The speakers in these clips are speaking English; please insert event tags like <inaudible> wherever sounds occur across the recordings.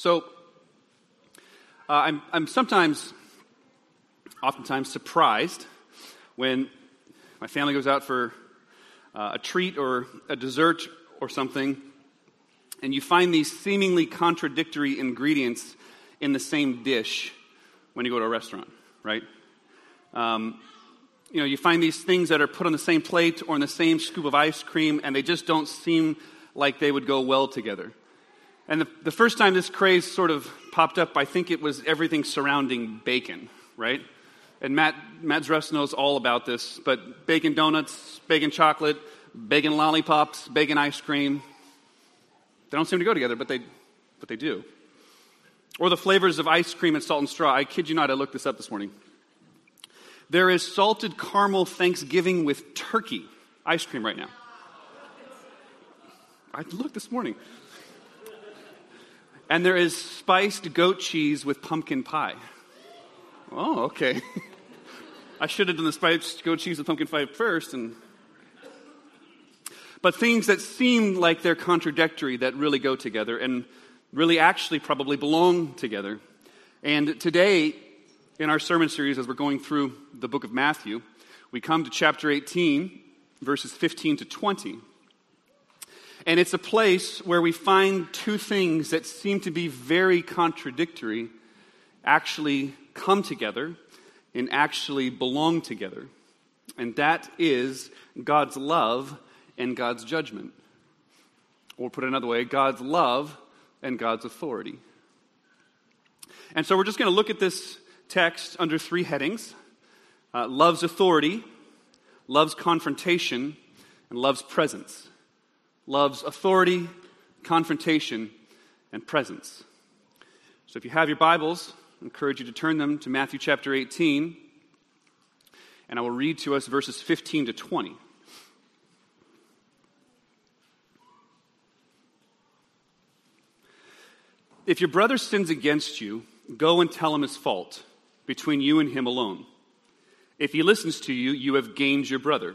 So, uh, I'm, I'm sometimes, oftentimes, surprised when my family goes out for uh, a treat or a dessert or something, and you find these seemingly contradictory ingredients in the same dish when you go to a restaurant, right? Um, you know, you find these things that are put on the same plate or in the same scoop of ice cream, and they just don't seem like they would go well together. And the, the first time this craze sort of popped up, I think it was everything surrounding bacon, right? And Matt, Matt Dress knows all about this, but bacon donuts, bacon chocolate, bacon lollipops, bacon ice cream, they don't seem to go together, but they, but they do. Or the flavors of ice cream and salt and straw. I kid you not, I looked this up this morning. There is salted caramel Thanksgiving with turkey ice cream right now. I looked this morning. And there is spiced goat cheese with pumpkin pie. Oh, okay. <laughs> I should have done the spiced goat cheese with pumpkin pie first and but things that seem like they're contradictory that really go together and really actually probably belong together. And today, in our sermon series, as we're going through the book of Matthew, we come to chapter 18, verses 15 to 20. And it's a place where we find two things that seem to be very contradictory actually come together and actually belong together. And that is God's love and God's judgment. Or put another way, God's love and God's authority. And so we're just going to look at this text under three headings uh, love's authority, love's confrontation, and love's presence. Love's authority, confrontation, and presence. So if you have your Bibles, I encourage you to turn them to Matthew chapter 18, and I will read to us verses 15 to 20. If your brother sins against you, go and tell him his fault between you and him alone. If he listens to you, you have gained your brother.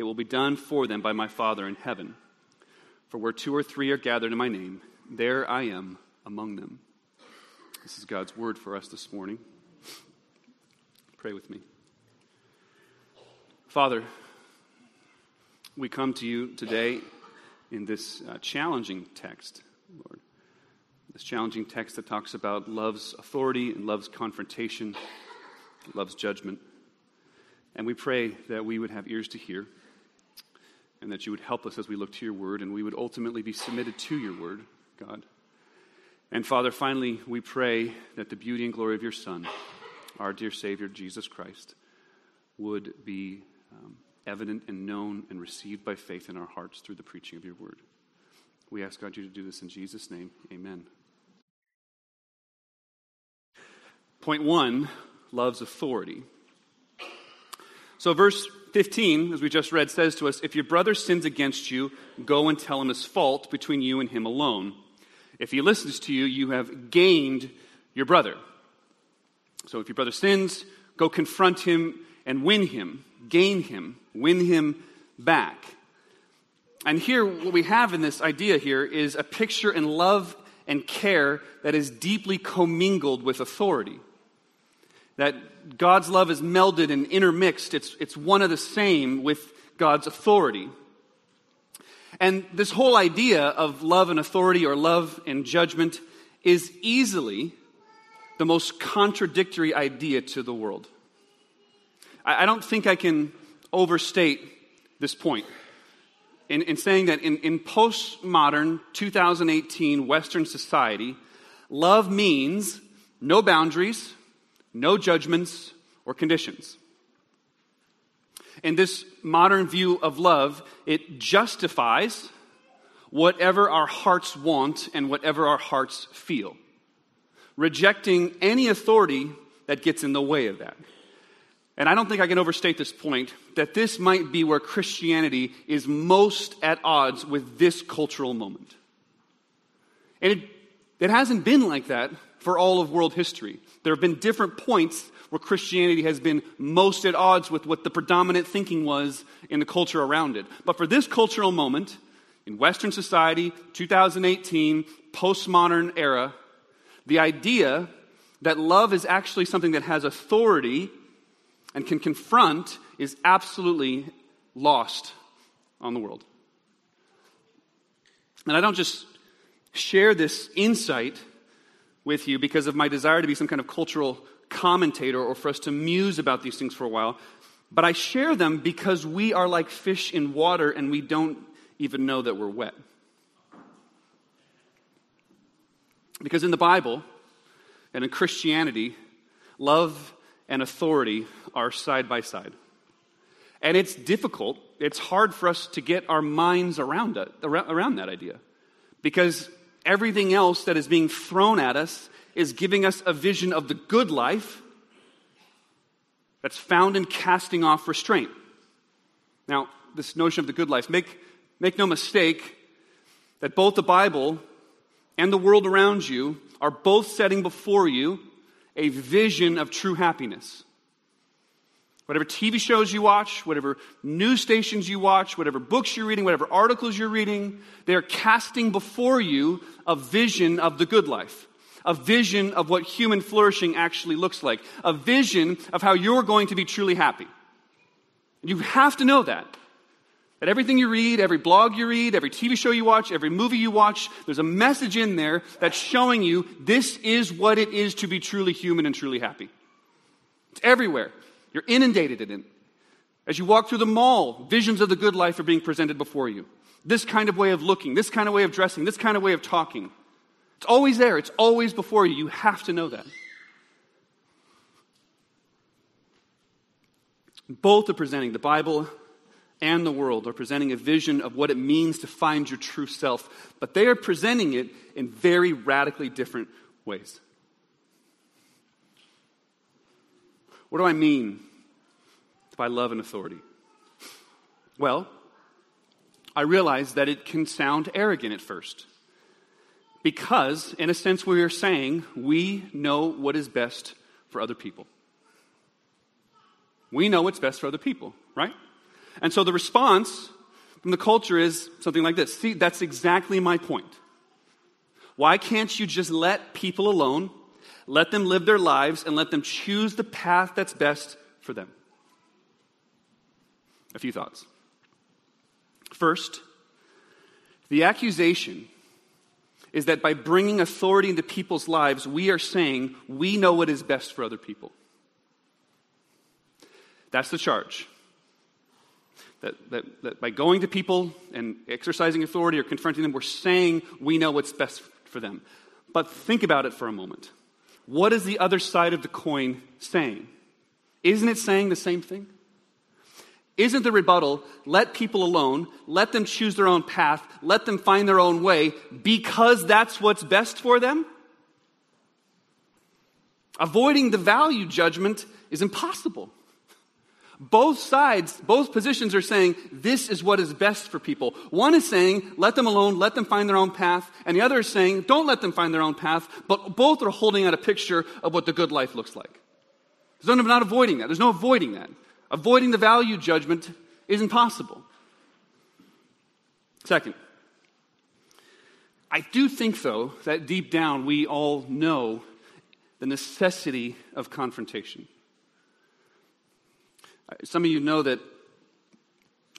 it will be done for them by my Father in heaven. For where two or three are gathered in my name, there I am among them. This is God's word for us this morning. Pray with me. Father, we come to you today in this uh, challenging text, Lord. This challenging text that talks about love's authority and love's confrontation, love's judgment. And we pray that we would have ears to hear and that you would help us as we look to your word and we would ultimately be submitted to your word, God. And Father, finally, we pray that the beauty and glory of your Son, our dear Savior, Jesus Christ, would be um, evident and known and received by faith in our hearts through the preaching of your word. We ask God you to do this in Jesus' name. Amen. Point one love's authority. So, verse 15, as we just read, says to us If your brother sins against you, go and tell him his fault between you and him alone. If he listens to you, you have gained your brother. So, if your brother sins, go confront him and win him, gain him, win him back. And here, what we have in this idea here is a picture in love and care that is deeply commingled with authority that God's love is melded and intermixed. It's, it's one of the same with God's authority. And this whole idea of love and authority or love and judgment is easily the most contradictory idea to the world. I, I don't think I can overstate this point in, in saying that in, in postmodern 2018 Western society, love means no boundaries, no judgments or conditions. In this modern view of love, it justifies whatever our hearts want and whatever our hearts feel, rejecting any authority that gets in the way of that. And I don't think I can overstate this point that this might be where Christianity is most at odds with this cultural moment. And it, it hasn't been like that for all of world history. There have been different points where Christianity has been most at odds with what the predominant thinking was in the culture around it. But for this cultural moment, in Western society, 2018, postmodern era, the idea that love is actually something that has authority and can confront is absolutely lost on the world. And I don't just share this insight with you because of my desire to be some kind of cultural commentator or for us to muse about these things for a while, but I share them because we are like fish in water and we don't even know that we're wet. Because in the Bible and in Christianity, love and authority are side by side. And it's difficult, it's hard for us to get our minds around, it, around that idea. Because everything else that is being thrown at us is giving us a vision of the good life that's found in casting off restraint. Now, this notion of the good life, make, make no mistake that both the Bible and the world around you are both setting before you a vision of true happiness. Whatever TV shows you watch, whatever news stations you watch, whatever books you're reading, whatever articles you're reading, they're casting before you a vision of the good life. A vision of what human flourishing actually looks like. A vision of how you're going to be truly happy. You have to know that. That everything you read, every blog you read, every TV show you watch, every movie you watch, there's a message in there that's showing you this is what it is to be truly human and truly happy. It's everywhere. You're inundated in it. As you walk through the mall, visions of the good life are being presented before you. This kind of way of looking, this kind of way of dressing, this kind of way of talking. It's always there, it's always before you. You have to know that. Both are presenting, the Bible and the world are presenting a vision of what it means to find your true self, but they are presenting it in very radically different ways. What do I mean by love and authority? Well, I realize that it can sound arrogant at first. Because, in a sense, we are saying we know what is best for other people. We know what's best for other people, right? And so the response from the culture is something like this See, that's exactly my point. Why can't you just let people alone let them live their lives and let them choose the path that's best for them. A few thoughts. First, the accusation is that by bringing authority into people's lives, we are saying we know what is best for other people. That's the charge. That, that, that by going to people and exercising authority or confronting them, we're saying we know what's best for them. But think about it for a moment. What is the other side of the coin saying? Isn't it saying the same thing? Isn't the rebuttal, let people alone, let them choose their own path, let them find their own way, because that's what's best for them? Avoiding the value judgment is impossible. Both sides, both positions are saying this is what is best for people. One is saying let them alone, let them find their own path, and the other is saying don't let them find their own path, but both are holding out a picture of what the good life looks like. There's no, not avoiding that. There's no avoiding that. Avoiding the value judgment is impossible. Second, I do think, though, that deep down we all know the necessity of confrontation. Some of you know that,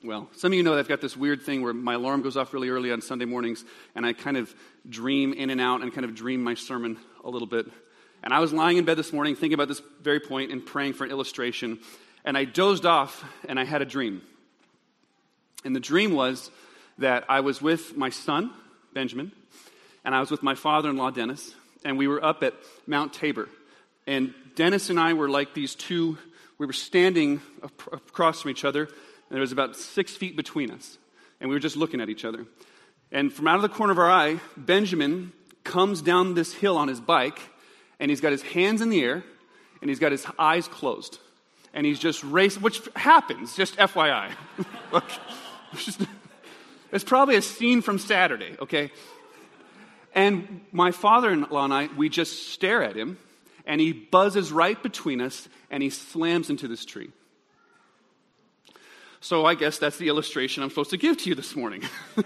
well, some of you know that I've got this weird thing where my alarm goes off really early on Sunday mornings, and I kind of dream in and out and kind of dream my sermon a little bit. And I was lying in bed this morning thinking about this very point and praying for an illustration, and I dozed off and I had a dream. And the dream was that I was with my son, Benjamin, and I was with my father in law, Dennis, and we were up at Mount Tabor. And Dennis and I were like these two we were standing across from each other, and there was about six feet between us. And we were just looking at each other. And from out of the corner of our eye, Benjamin comes down this hill on his bike, and he's got his hands in the air, and he's got his eyes closed. And he's just racing, which happens, just FYI. <laughs> it's probably a scene from Saturday, okay? And my father in law and I, we just stare at him, and he buzzes right between us, and he slams into this tree. So I guess that's the illustration I'm supposed to give to you this morning. <laughs>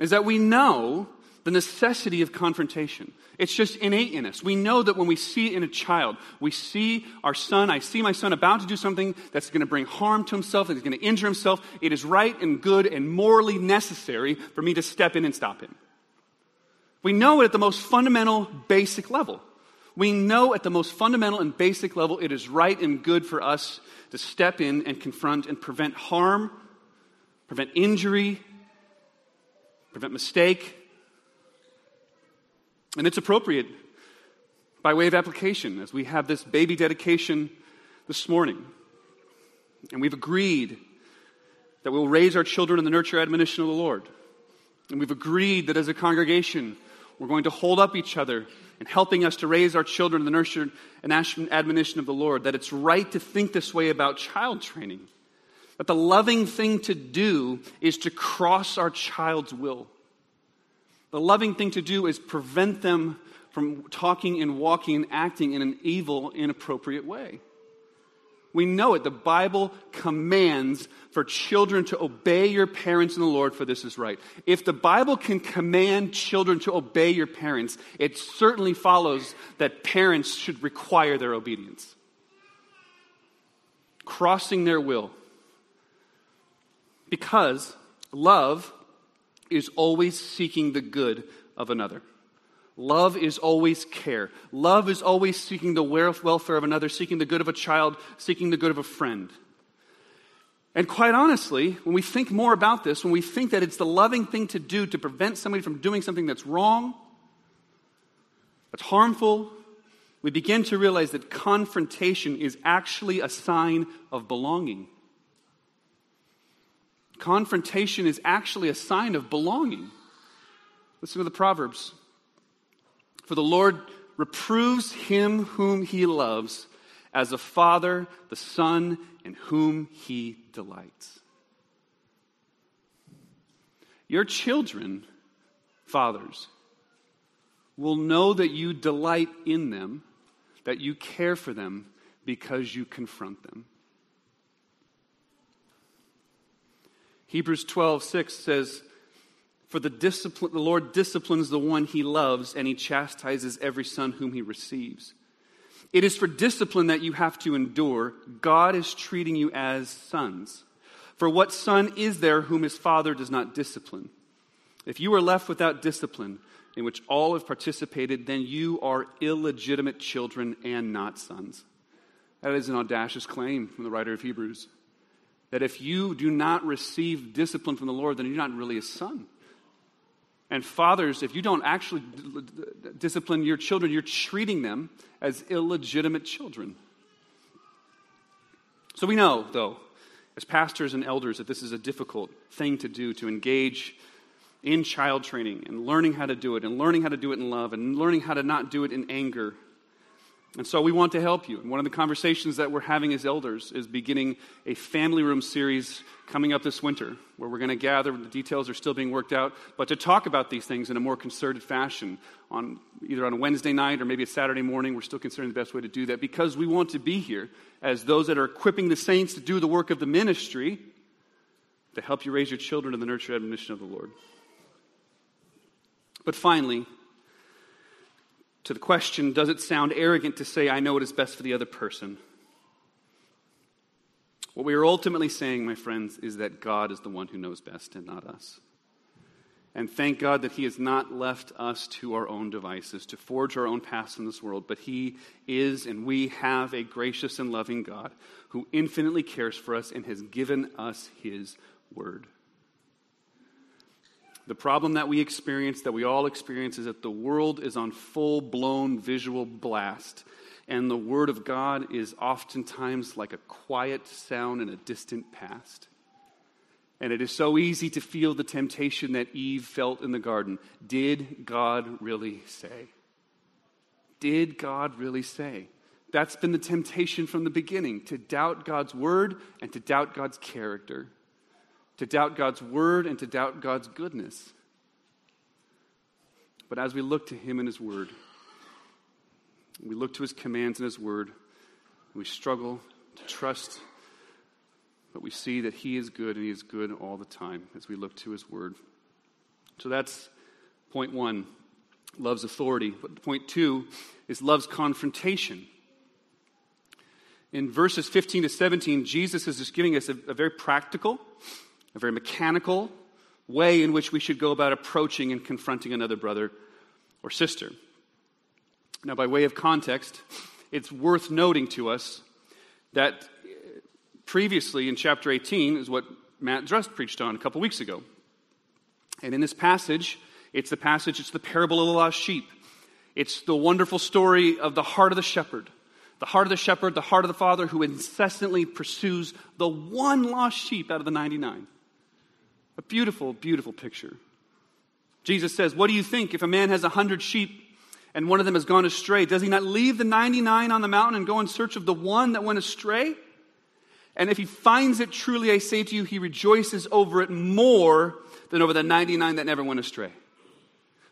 is that we know the necessity of confrontation. It's just innate in us. We know that when we see in a child, we see our son, I see my son about to do something that's going to bring harm to himself, that's going to injure himself. It is right and good and morally necessary for me to step in and stop him. We know it at the most fundamental, basic level. We know at the most fundamental and basic level it is right and good for us to step in and confront and prevent harm, prevent injury, prevent mistake, and it's appropriate by way of application as we have this baby dedication this morning. And we've agreed that we'll raise our children in the nurture and admonition of the Lord. And we've agreed that as a congregation, we're going to hold up each other in helping us to raise our children in the nurture and admonition of the Lord. That it's right to think this way about child training. That the loving thing to do is to cross our child's will. The loving thing to do is prevent them from talking and walking and acting in an evil, inappropriate way. We know it. The Bible commands for children to obey your parents in the Lord, for this is right. If the Bible can command children to obey your parents, it certainly follows that parents should require their obedience. Crossing their will. Because love is always seeking the good of another. Love is always care. Love is always seeking the welfare of another, seeking the good of a child, seeking the good of a friend. And quite honestly, when we think more about this, when we think that it's the loving thing to do to prevent somebody from doing something that's wrong, that's harmful, we begin to realize that confrontation is actually a sign of belonging. Confrontation is actually a sign of belonging. Listen to the Proverbs. For the Lord reproves him whom he loves, as a father the son in whom he delights. Your children, fathers, will know that you delight in them, that you care for them because you confront them. Hebrews 12, 6 says, For the, discipline, the Lord disciplines the one he loves, and he chastises every son whom he receives. It is for discipline that you have to endure. God is treating you as sons. For what son is there whom his father does not discipline? If you are left without discipline, in which all have participated, then you are illegitimate children and not sons. That is an audacious claim from the writer of Hebrews that if you do not receive discipline from the Lord, then you're not really a son. And fathers, if you don't actually discipline your children, you're treating them as illegitimate children. So we know, though, as pastors and elders, that this is a difficult thing to do to engage in child training and learning how to do it and learning how to do it in love and learning how to not do it in anger and so we want to help you. And one of the conversations that we're having as elders is beginning a family room series coming up this winter where we're going to gather, the details are still being worked out, but to talk about these things in a more concerted fashion on either on a Wednesday night or maybe a Saturday morning. We're still considering the best way to do that because we want to be here as those that are equipping the saints to do the work of the ministry to help you raise your children in the nurture and admonition of the Lord. But finally, to the question does it sound arrogant to say, I know what is best for the other person? What we are ultimately saying, my friends, is that God is the one who knows best and not us. And thank God that He has not left us to our own devices to forge our own paths in this world, but He is and we have a gracious and loving God who infinitely cares for us and has given us His word. The problem that we experience, that we all experience, is that the world is on full blown visual blast. And the Word of God is oftentimes like a quiet sound in a distant past. And it is so easy to feel the temptation that Eve felt in the garden. Did God really say? Did God really say? That's been the temptation from the beginning to doubt God's word and to doubt God's character, to doubt God's word and to doubt God's goodness. But as we look to Him and His word, we look to His commands and His word, we struggle to trust, but we see that He is good and He is good all the time as we look to His word. So that's point one love's authority. But point two is love's confrontation. In verses 15 to 17, Jesus is just giving us a, a very practical, a very mechanical way in which we should go about approaching and confronting another brother or sister. Now, by way of context, it's worth noting to us that previously in chapter 18 is what Matt Drust preached on a couple weeks ago. And in this passage, it's the passage, it's the parable of the lost sheep. It's the wonderful story of the heart of the shepherd. The heart of the shepherd, the heart of the father who incessantly pursues the one lost sheep out of the 99. A beautiful, beautiful picture. Jesus says, What do you think if a man has a hundred sheep and one of them has gone astray? Does he not leave the 99 on the mountain and go in search of the one that went astray? And if he finds it, truly I say to you, he rejoices over it more than over the 99 that never went astray.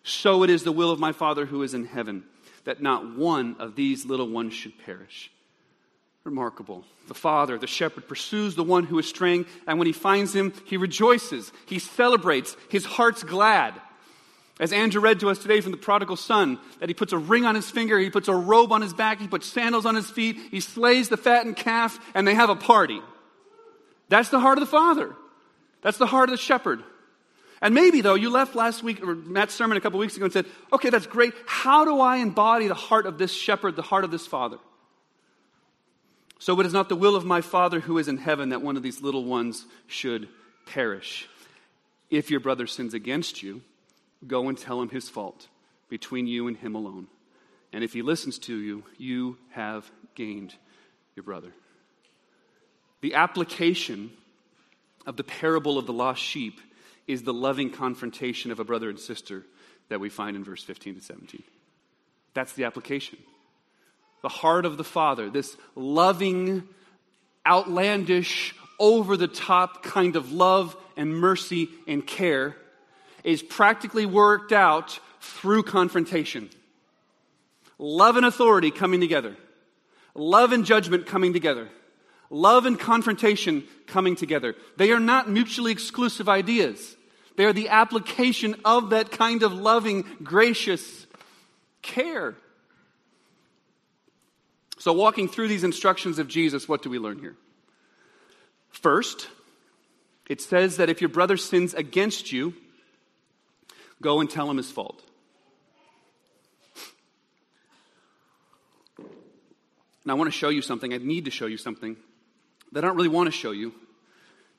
So it is the will of my Father who is in heaven, that not one of these little ones should perish. Remarkable. The Father, the shepherd, pursues the one who is straying, and when he finds him, he rejoices. He celebrates. His heart's glad. As Andrew read to us today from the prodigal son, that he puts a ring on his finger, he puts a robe on his back, he puts sandals on his feet, he slays the fattened calf, and they have a party. That's the heart of the Father. That's the heart of the shepherd. And maybe, though, you left last week, or Matt's sermon a couple weeks ago, and said, okay, that's great. How do I embody the heart of this shepherd, the heart of this father? So it is not the will of my Father who is in heaven that one of these little ones should perish. If your brother sins against you, go and tell him his fault between you and him alone. And if he listens to you, you have gained your brother. The application of the parable of the lost sheep is the loving confrontation of a brother and sister that we find in verse 15 to 17. That's the application. The heart of the Father, this loving, outlandish, over the top kind of love and mercy and care, is practically worked out through confrontation. Love and authority coming together, love and judgment coming together. Love and confrontation coming together. They are not mutually exclusive ideas. They are the application of that kind of loving, gracious care. So, walking through these instructions of Jesus, what do we learn here? First, it says that if your brother sins against you, go and tell him his fault. And I want to show you something. I need to show you something that I don't really want to show you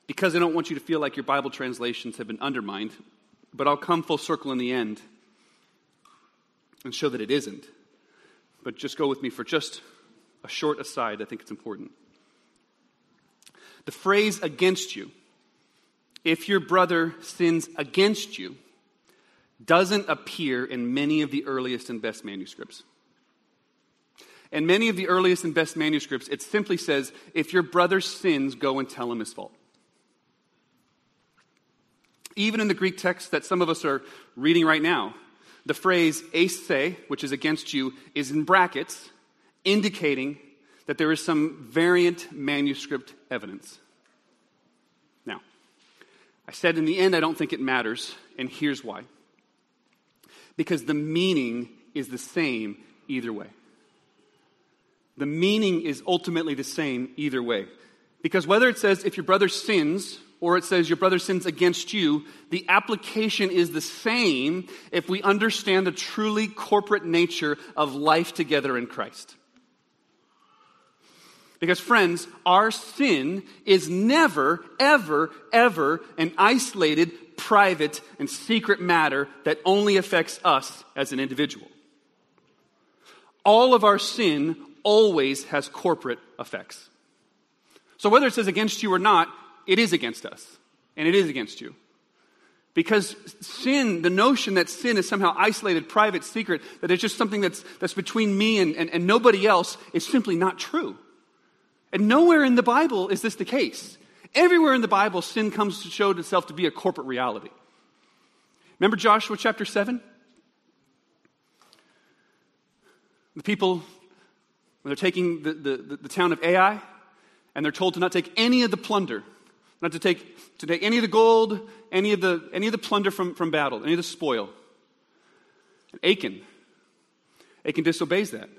because I don't want you to feel like your Bible translations have been undermined. But I'll come full circle in the end and show that it isn't. But just go with me for just a short aside. I think it's important. The phrase against you, if your brother sins against you, doesn't appear in many of the earliest and best manuscripts. In many of the earliest and best manuscripts, it simply says, if your brother sins, go and tell him his fault. Even in the Greek text that some of us are reading right now, the phrase eis se, which is against you, is in brackets, indicating that there is some variant manuscript evidence. Now, I said in the end, I don't think it matters, and here's why. Because the meaning is the same either way. The meaning is ultimately the same either way. Because whether it says if your brother sins or it says your brother sins against you, the application is the same if we understand the truly corporate nature of life together in Christ. Because, friends, our sin is never, ever, ever an isolated, private, and secret matter that only affects us as an individual. All of our sin always has corporate effects. So whether it says against you or not, it is against us. and it is against you. Because sin, the notion that sin is somehow isolated, private, secret, that it's just something that's, that's between me and, and, and nobody else, is simply not true. And nowhere in the Bible is this the case. Everywhere in the Bible, sin comes to show itself to be a corporate reality. Remember Joshua chapter 7? The people, when they're taking the, the, the, town of Ai, and they're told to not take any of the plunder, not to take, to take any of the gold, any of the, any of the plunder from, from battle, any of the spoil. And Achan, Achan disobeys that.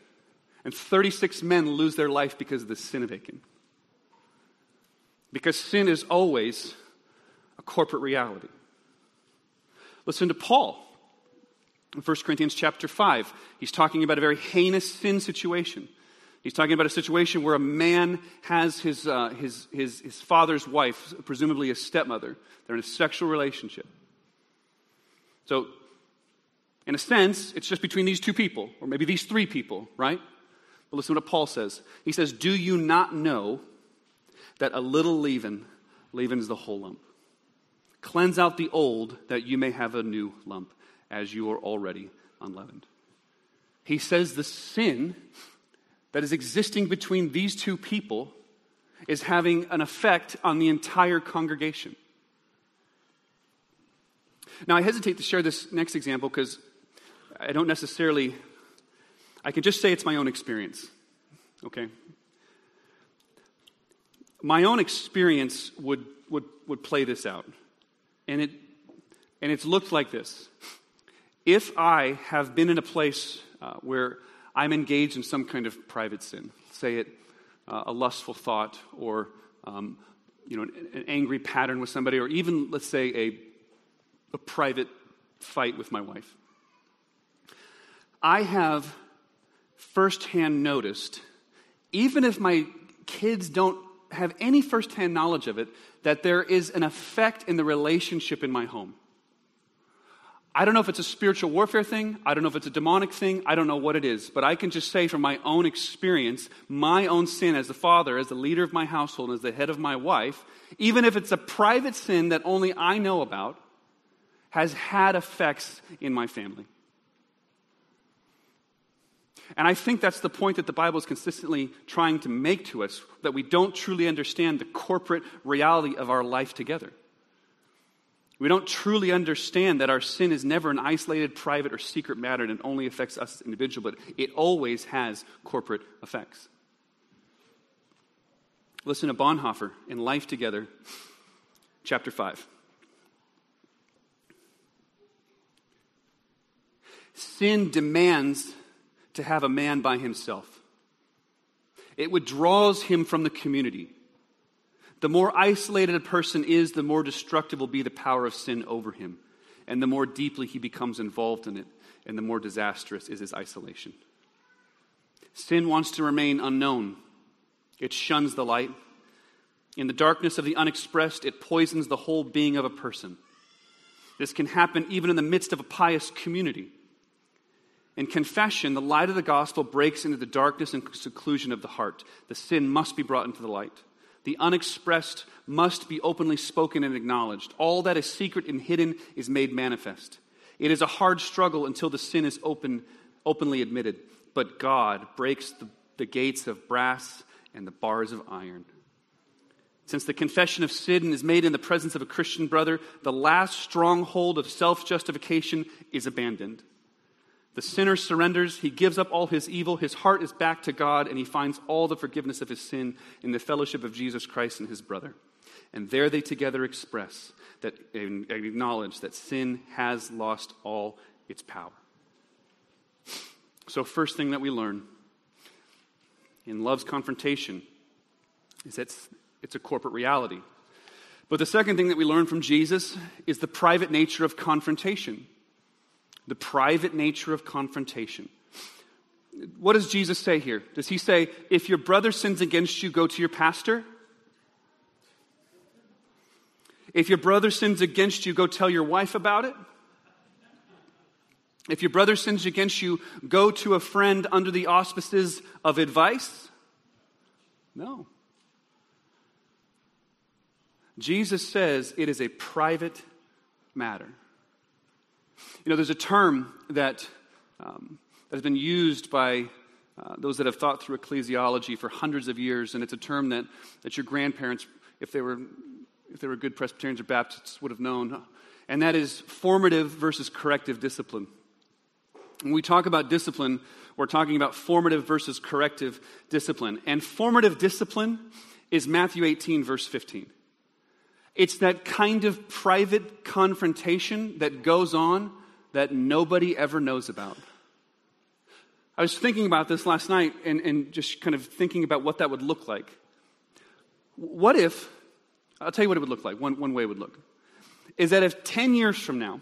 And 36 men lose their life because of the sin of Achan. Because sin is always a corporate reality. Listen to Paul. In 1 Corinthians chapter 5, he's talking about a very heinous sin situation. He's talking about a situation where a man has his, uh, his, his, his father's wife, presumably a stepmother. They're in a sexual relationship. So, in a sense, it's just between these two people, or maybe these three people, right? But listen to what Paul says. He says, Do you not know that a little leaven leavens the whole lump? Cleanse out the old that you may have a new lump, as you are already unleavened. He says the sin that is existing between these two people is having an effect on the entire congregation. Now, I hesitate to share this next example because I don't necessarily I can just say it's my own experience, okay? My own experience would, would, would play this out. And, it, and it's looked like this. If I have been in a place uh, where I'm engaged in some kind of private sin, say it uh, a lustful thought or um, you know, an, an, angry pattern with somebody, or even, let's say, a, a private fight with my wife. I have firsthand noticed, even if my kids don't have any firsthand knowledge of it, that there is an effect in the relationship in my home. I don't know if it's a spiritual warfare thing. I don't know if it's a demonic thing. I don't know what it is. But I can just say from my own experience, my own sin as the father, as the leader of my household, as the head of my wife, even if it's a private sin that only I know about, has had effects in my family. And I think that's the point that the Bible is consistently trying to make to us that we don't truly understand the corporate reality of our life together. We don't truly understand that our sin is never an isolated, private, or secret matter and it only affects us as individuals, but it always has corporate effects. Listen to Bonhoeffer in Life Together, chapter 5. Sin demands to have a man by himself. It withdraws him from the community. The more isolated a person is, the more destructive will be the power of sin over him, and the more deeply he becomes involved in it, and the more disastrous is his isolation. Sin wants to remain unknown, it shuns the light. In the darkness of the unexpressed, it poisons the whole being of a person. This can happen even in the midst of a pious community. In confession, the light of the gospel breaks into the darkness and seclusion of the heart. The sin must be brought into the light. The unexpressed must be openly spoken and acknowledged. All that is secret and hidden is made manifest. It is a hard struggle until the sin is open, openly admitted. But God breaks the, the gates of brass and the bars of iron. Since the confession of sin is made in the presence of a Christian brother, the last stronghold of self justification is abandoned. The sinner surrenders, he gives up all his evil, his heart is back to God, and he finds all the forgiveness of his sin in the fellowship of Jesus Christ and his brother. And there they together express that and acknowledge that sin has lost all its power. So, first thing that we learn in love's confrontation is that it's a corporate reality. But the second thing that we learn from Jesus is the private nature of confrontation the private nature of confrontation. What does Jesus say here? Does he say, if your brother sins against you, go to your pastor? If your brother sins against you, go tell your wife about it? If your brother sins against you, go to a friend under the auspices of advice? No. Jesus says it is a private matter. You know, there's a term that, um, that has been used by uh, those that have thought through ecclesiology for hundreds of years, and it's a term that, that your grandparents, if they, were, if they were good Presbyterians or Baptists, would have known, and that is formative versus corrective discipline. When we talk about discipline, we're talking about formative versus corrective discipline. And formative discipline is Matthew 18, verse 15. It's that kind of private confrontation that goes on that nobody ever knows about. I was thinking about this last night and, and just kind of thinking about what that would look like. What if, I'll tell you what it would look like, one, one way it would look, is that if 10 years from now,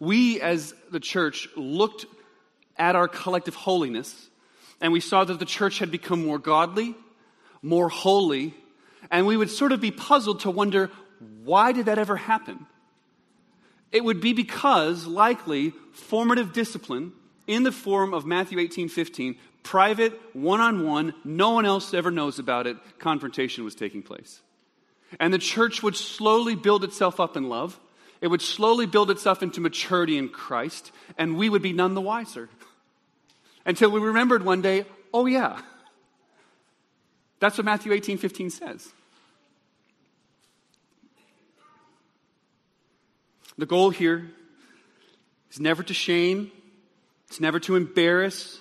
we as the church looked at our collective holiness and we saw that the church had become more godly, more holy, and we would sort of be puzzled to wonder why did that ever happen? It would be because, likely, formative discipline in the form of Matthew 18 15, private, one on one, no one else ever knows about it, confrontation was taking place. And the church would slowly build itself up in love it would slowly build itself into maturity in Christ, and we would be none the wiser. <laughs> Until we remembered one day, oh, yeah. That's what Matthew 18 15 says. The goal here is never to shame, it's never to embarrass,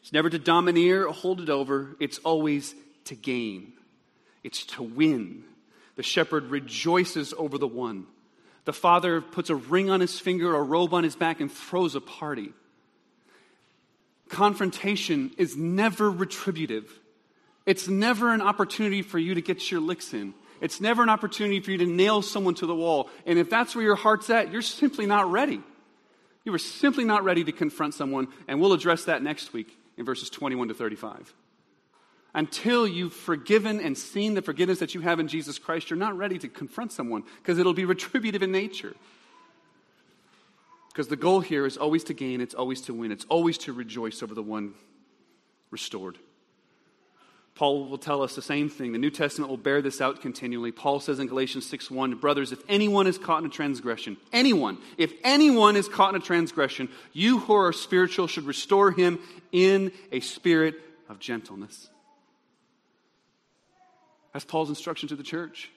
it's never to domineer or hold it over. It's always to gain, it's to win. The shepherd rejoices over the one. The father puts a ring on his finger, a robe on his back, and throws a party. Confrontation is never retributive. It's never an opportunity for you to get your licks in. It's never an opportunity for you to nail someone to the wall. And if that's where your heart's at, you're simply not ready. You are simply not ready to confront someone, and we'll address that next week in verses 21 to 35 until you've forgiven and seen the forgiveness that you have in Jesus Christ, you're not ready to confront someone because it'll be <laughs> retributive in nature. Because the goal here is always to gain, it's always to win, it's always to rejoice over the one restored. Paul will tell us the same thing. The New Testament will bear this out continually. Paul says in Galatians 6 1, Brothers, if anyone is caught in a transgression, anyone, if anyone is caught in a transgression, you who are spiritual should restore him in a spirit of gentleness. That's Paul's instruction to the church.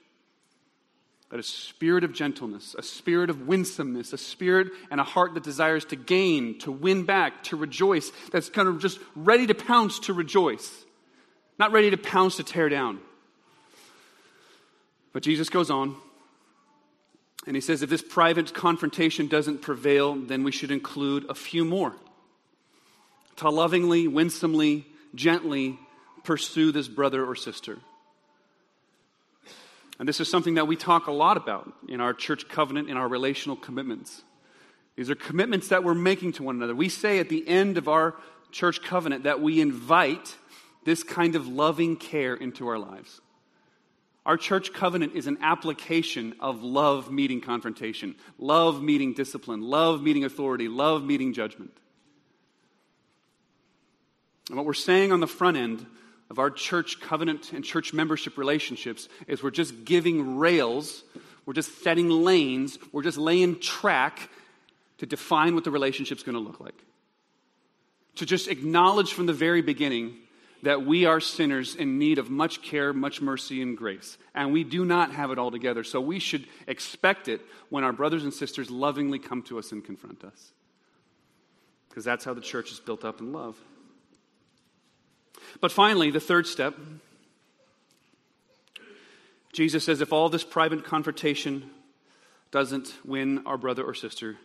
That a spirit of gentleness, a spirit of winsomeness, a spirit and a heart that desires to gain, to win back, to rejoice, that's kind of just ready to pounce to rejoice, not ready to pounce to tear down. But Jesus goes on, and he says if this private confrontation doesn't prevail, then we should include a few more. To lovingly, winsomely, gently pursue this brother or sister. And this is something that we talk a lot about in our church covenant, in our relational commitments. These are commitments that we're making to one another. We say at the end of our church covenant that we invite this kind of loving care into our lives. Our church covenant is an application of love meeting confrontation, love meeting discipline, love meeting authority, love meeting judgment. And what we're saying on the front end of our church covenant and church membership relationships is we're just giving rails, we're just setting lanes, we're just laying track to define what the relationship's going to look like. To just acknowledge from the very beginning that we are sinners in need of much care, much mercy, and grace. And we do not have it all together. So we should expect it when our brothers and sisters lovingly come to us and confront us. Because that's how the church is built up in love. But finally, the third step Jesus says if all this private confrontation doesn't win our brother or sister,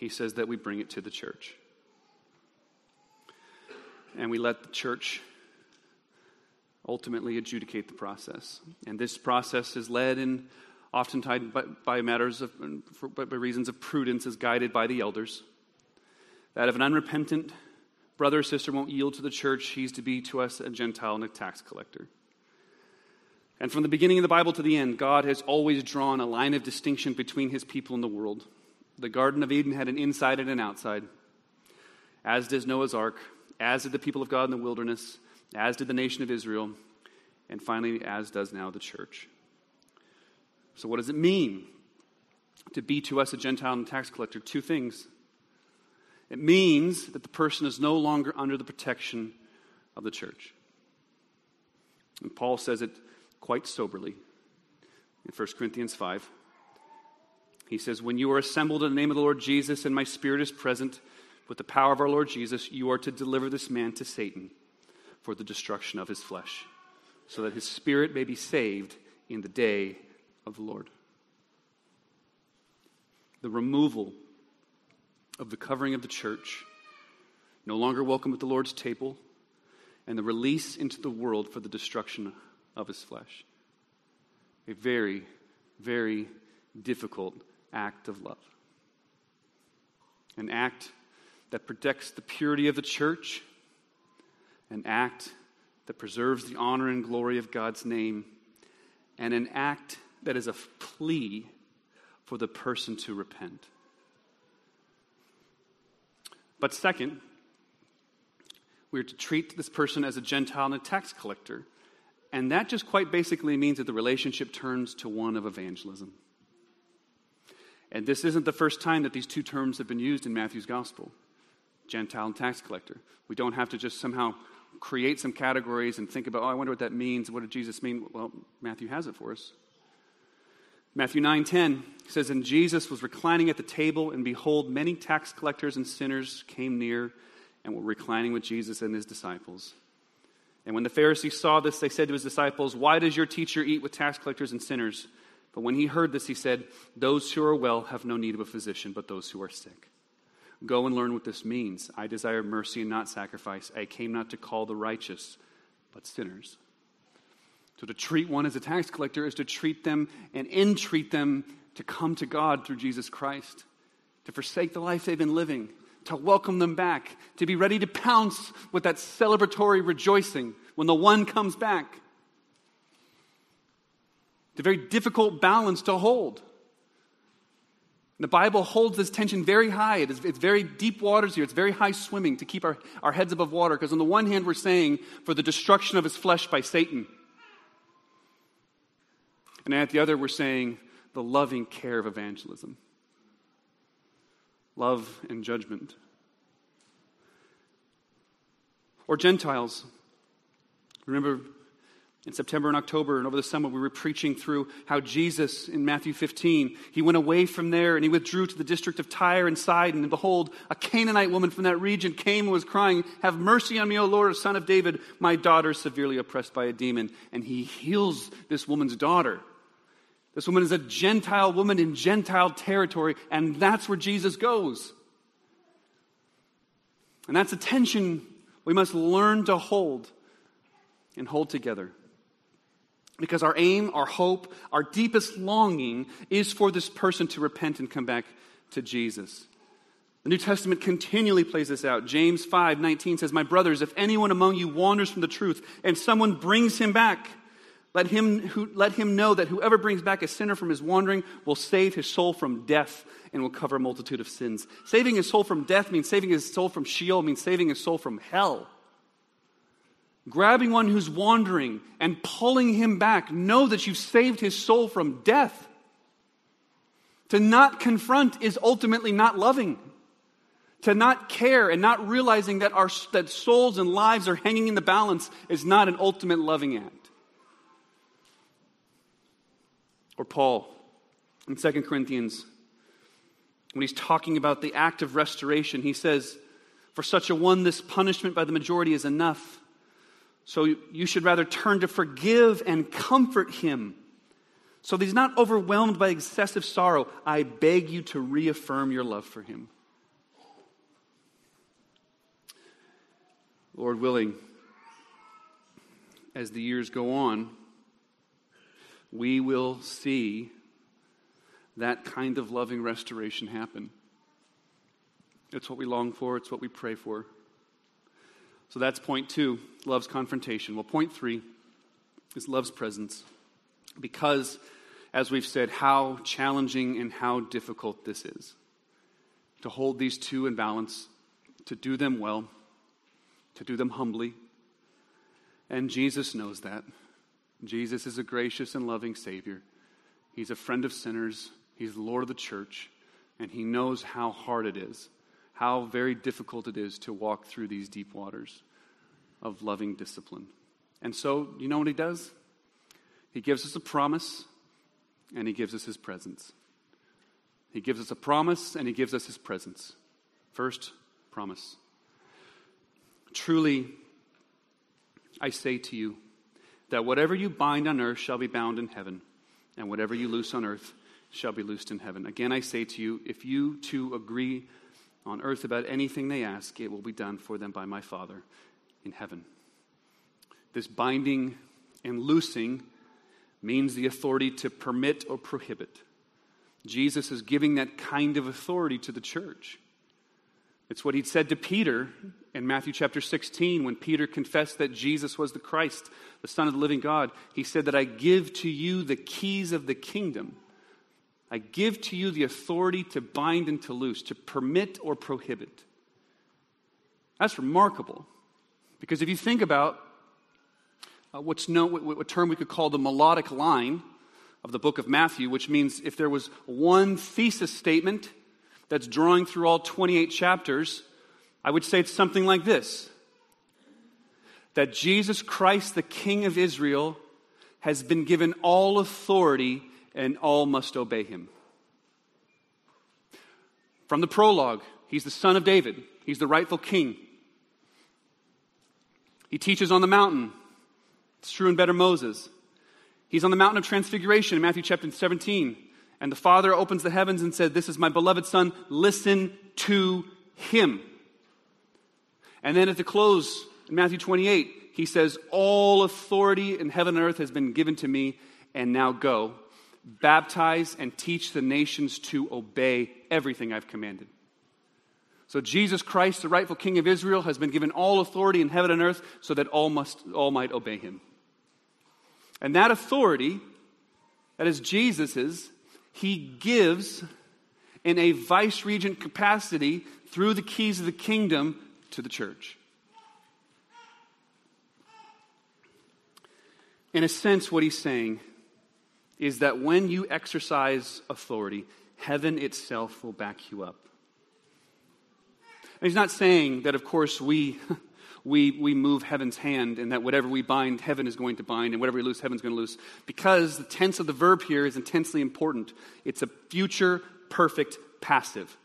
he says that we bring it to the church. And we let the church ultimately adjudicate the process. And this process is led and oftentimes by, by matters of, by reasons of prudence, is guided by the elders. That if an unrepentant brother or sister won't yield to the church, he's to be to us a Gentile and a tax collector. And from the beginning of the Bible to the end, God has always drawn a line of distinction between his people and the world. The Garden of Eden had an inside and an outside, as does Noah's Ark, as did the people of God in the wilderness, as did the nation of Israel, and finally, as does now the church. So, what does it mean to be to us a Gentile and a tax collector? Two things. It means that the person is no longer under the protection of the church. And Paul says it quite soberly in 1 Corinthians 5. He says, When you are assembled in the name of the Lord Jesus and my spirit is present with the power of our Lord Jesus, you are to deliver this man to Satan for the destruction of his flesh, so that his spirit may be saved in the day of the Lord. The removal of the covering of the church, no longer welcome at the Lord's table, and the release into the world for the destruction of his flesh. A very, very difficult act of love. An act that protects the purity of the church, an act that preserves the honor and glory of God's name, and an act that is a plea for the person to repent. But second, we are to treat this person as a Gentile and a tax collector. And that just quite basically means that the relationship turns to one of evangelism. And this isn't the first time that these two terms have been used in Matthew's gospel Gentile and tax collector. We don't have to just somehow create some categories and think about, oh, I wonder what that means. What did Jesus mean? Well, Matthew has it for us. Matthew 9:10 says, And Jesus was reclining at the table, and behold, many tax collectors and sinners came near and were reclining with Jesus and his disciples. And when the Pharisees saw this, they said to his disciples, Why does your teacher eat with tax collectors and sinners? But when he heard this, he said, Those who are well have no need of a physician, but those who are sick. Go and learn what this means. I desire mercy and not sacrifice. I came not to call the righteous, but sinners. So to treat one as a tax collector is to treat them and entreat them to come to God through Jesus Christ, to forsake the life they've been living, to welcome them back, to be ready to pounce with that celebratory rejoicing when the one comes back. It's a very difficult balance to hold. The Bible holds this tension very high. It is, it's very deep waters here. It's very high swimming to keep our, our heads above water. Because on the one hand, we're saying for the destruction of his flesh by Satan. And at the other, we're saying the loving care of evangelism love and judgment. Or Gentiles. Remember in September and October and over the summer, we were preaching through how Jesus in Matthew 15, he went away from there and he withdrew to the district of Tyre and Sidon. And behold, a Canaanite woman from that region came and was crying, Have mercy on me, O Lord, son of David. My daughter is severely oppressed by a demon. And he heals this woman's daughter. This woman is a Gentile woman in Gentile territory, and that's where Jesus goes. And that's a tension we must learn to hold and hold together. Because our aim, our hope, our deepest longing is for this person to repent and come back to Jesus. The New Testament continually plays this out. James 5 19 says, My brothers, if anyone among you wanders from the truth and someone brings him back, let him, who, let him know that whoever brings back a sinner from his wandering will save his soul from death and will cover a multitude of sins. Saving his soul from death means saving his soul from Sheol, means saving his soul from hell. Grabbing one who's wandering and pulling him back, know that you've saved his soul from death. To not confront is ultimately not loving. To not care and not realizing that our that souls and lives are hanging in the balance is not an ultimate loving act. Or Paul in 2 Corinthians, when he's talking about the act of restoration, he says, For such a one, this punishment by the majority is enough. So you should rather turn to forgive and comfort him. So that he's not overwhelmed by excessive sorrow. I beg you to reaffirm your love for him. Lord willing, as the years go on, we will see that kind of loving restoration happen. It's what we long for, it's what we pray for. So that's point two love's confrontation. Well, point three is love's presence. Because, as we've said, how challenging and how difficult this is to hold these two in balance, to do them well, to do them humbly. And Jesus knows that. Jesus is a gracious and loving Savior. He's a friend of sinners. He's the Lord of the church. And He knows how hard it is, how very difficult it is to walk through these deep waters of loving discipline. And so, you know what He does? He gives us a promise and He gives us His presence. He gives us a promise and He gives us His presence. First, promise. Truly, I say to you that whatever you bind on earth shall be bound in heaven, and whatever you loose on earth shall be loosed in heaven. Again, I say to you, if you two agree on earth about anything they ask, it will be done for them by my Father in heaven. This binding and loosing means the authority to permit or prohibit. Jesus is giving that kind of authority to the church. It's what he'd said to Peter in Matthew chapter 16 when Peter confessed that Jesus was the Christ, the Son of the living God. He said that I give to you the keys of the kingdom. I give to you the authority to bind and to loose, to permit or prohibit. That's remarkable. Because if you think about uh, what's known, what, what term we could call the melodic line of the book of Matthew, which means if there was one thesis statement that's drawing through all 28 chapters, I would say it's something like this that Jesus Christ, the King of Israel, has been given all authority and all must obey him. From the prologue, he's the son of David, he's the rightful king. He teaches on the mountain. It's true and better Moses. He's on the mountain of transfiguration in Matthew chapter 17. And the Father opens the heavens and said, This is my beloved Son, listen to him. And then at the close, in Matthew 28, he says, All authority in heaven and earth has been given to me, and now go, baptize, and teach the nations to obey everything I've commanded. So Jesus Christ, the rightful King of Israel, has been given all authority in heaven and earth so that all, must, all might obey him. And that authority, that is Jesus's, he gives in a vice regent capacity through the keys of the kingdom to the church. In a sense, what he's saying is that when you exercise authority, heaven itself will back you up. And he's not saying that, of course, we, <laughs> we, we move heaven's hand and that whatever we bind, heaven is going to bind, and whatever we loose, heaven's going to loose. Because the tense of the verb here is intensely important. It's a future perfect passive.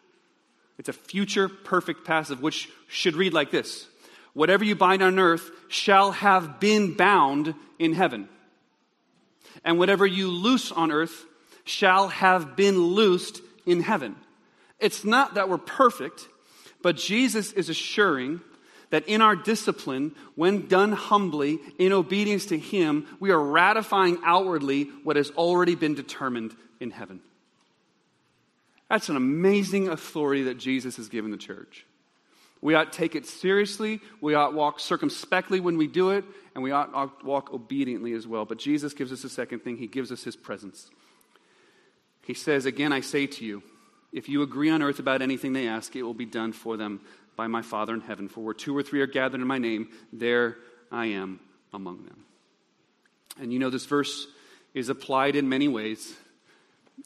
It's a future perfect passive, which should read like this Whatever you bind on earth shall have been bound in heaven. And whatever you loose on earth shall have been loosed in heaven. It's not that we're perfect, but Jesus is assuring that in our discipline, when done humbly, in obedience to Him, we are ratifying outwardly what has already been determined in heaven. That's an amazing authority that Jesus has given the church. We ought to take it seriously. We ought walk circumspectly when we do it, and we ought walk obediently as well. But Jesus gives us a second thing He gives us His presence. He says, Again, I say to you, if you agree on earth about anything they ask, it will be done for them by my Father in heaven. For where two or three are gathered in my name, there I am among them. And you know, this verse is applied in many ways.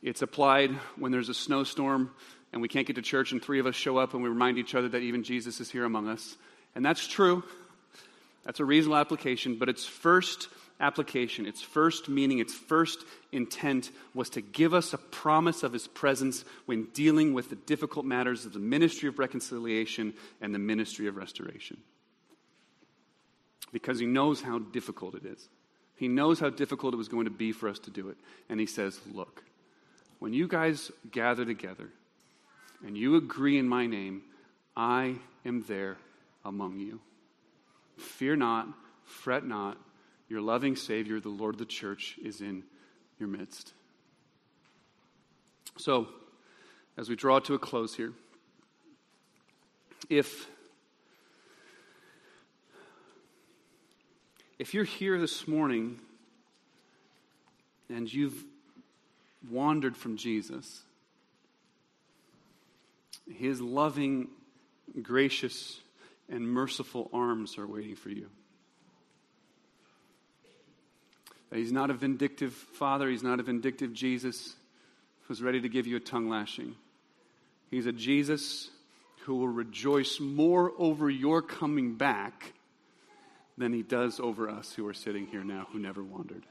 It's applied when there's a snowstorm and we can't get to church, and three of us show up and we remind each other that even Jesus is here among us. And that's true. That's a reasonable application, but its first application, its first meaning, its first intent was to give us a promise of his presence when dealing with the difficult matters of the ministry of reconciliation and the ministry of restoration. Because he knows how difficult it is. He knows how difficult it was going to be for us to do it. And he says, Look, when you guys gather together and you agree in my name, I am there among you. Fear not, fret not. Your loving Savior, the Lord of the church, is in your midst. So, as we draw to a close here, if if you're here this morning and you've wandered from Jesus, his loving, gracious, and merciful arms are waiting for you. That he's not a vindictive father, he's not a vindictive Jesus who's ready to give you a tongue lashing. He's a Jesus who will rejoice more over your coming back than he does over us who are sitting here now who never wandered.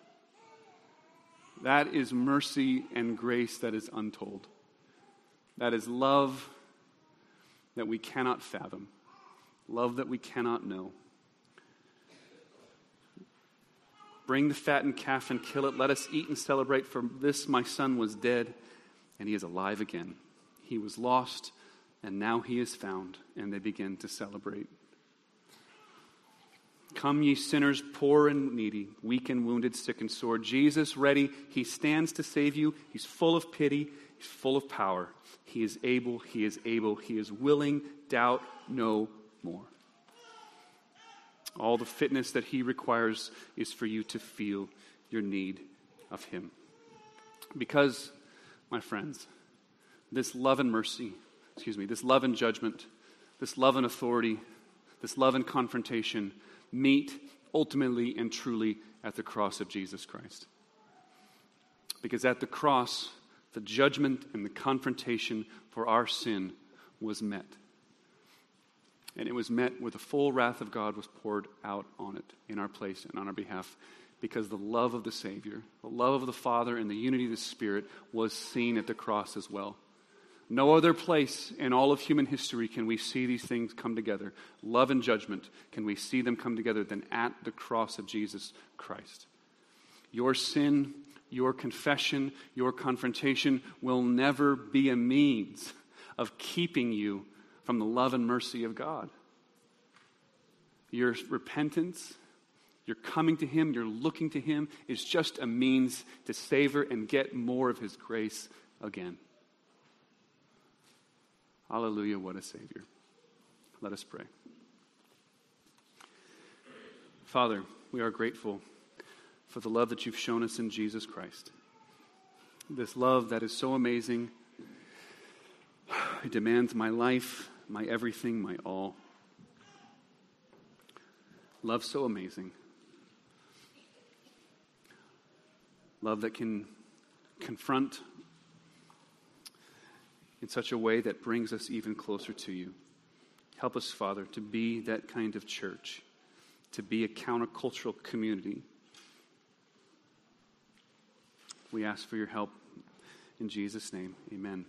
That is mercy and grace that is untold. That is love that we cannot fathom, love that we cannot know. Bring the fattened calf and kill it. Let us eat and celebrate, for this my son was dead, and he is alive again. He was lost, and now he is found. And they begin to celebrate. Come, ye sinners, poor and needy, weak and wounded, sick and sore. Jesus ready. He stands to save you. He's full of pity. He's full of power. He is able. He is able. He is willing. Doubt no more. All the fitness that He requires is for you to feel your need of Him. Because, my friends, this love and mercy, excuse me, this love and judgment, this love and authority, this love and confrontation meet ultimately and truly at the cross of Jesus Christ. Because at the cross, the judgment and the confrontation for our sin was met. And it was met with the full wrath of God was poured out on it in our place and on our behalf because the love of the Savior, the love of the Father, and the unity of the Spirit was seen at the cross as well. No other place in all of human history can we see these things come together. Love and judgment, can we see them come together than at the cross of Jesus Christ. Your sin, your confession, your confrontation will never be a means of keeping you from the love and mercy of God. Your repentance, your coming to Him, your looking to Him is just a means to savor and get more of His grace again. Hallelujah, what a Savior. Let us pray. Father, we are grateful for the love that you've shown us in Jesus Christ. This love that is so amazing. It demands my life, my everything, my all. Love so amazing. Love that can confront in such a way that brings us even closer to you. Help us, Father, to be that kind of church, to be a countercultural community. We ask for your help in Jesus' name. Amen.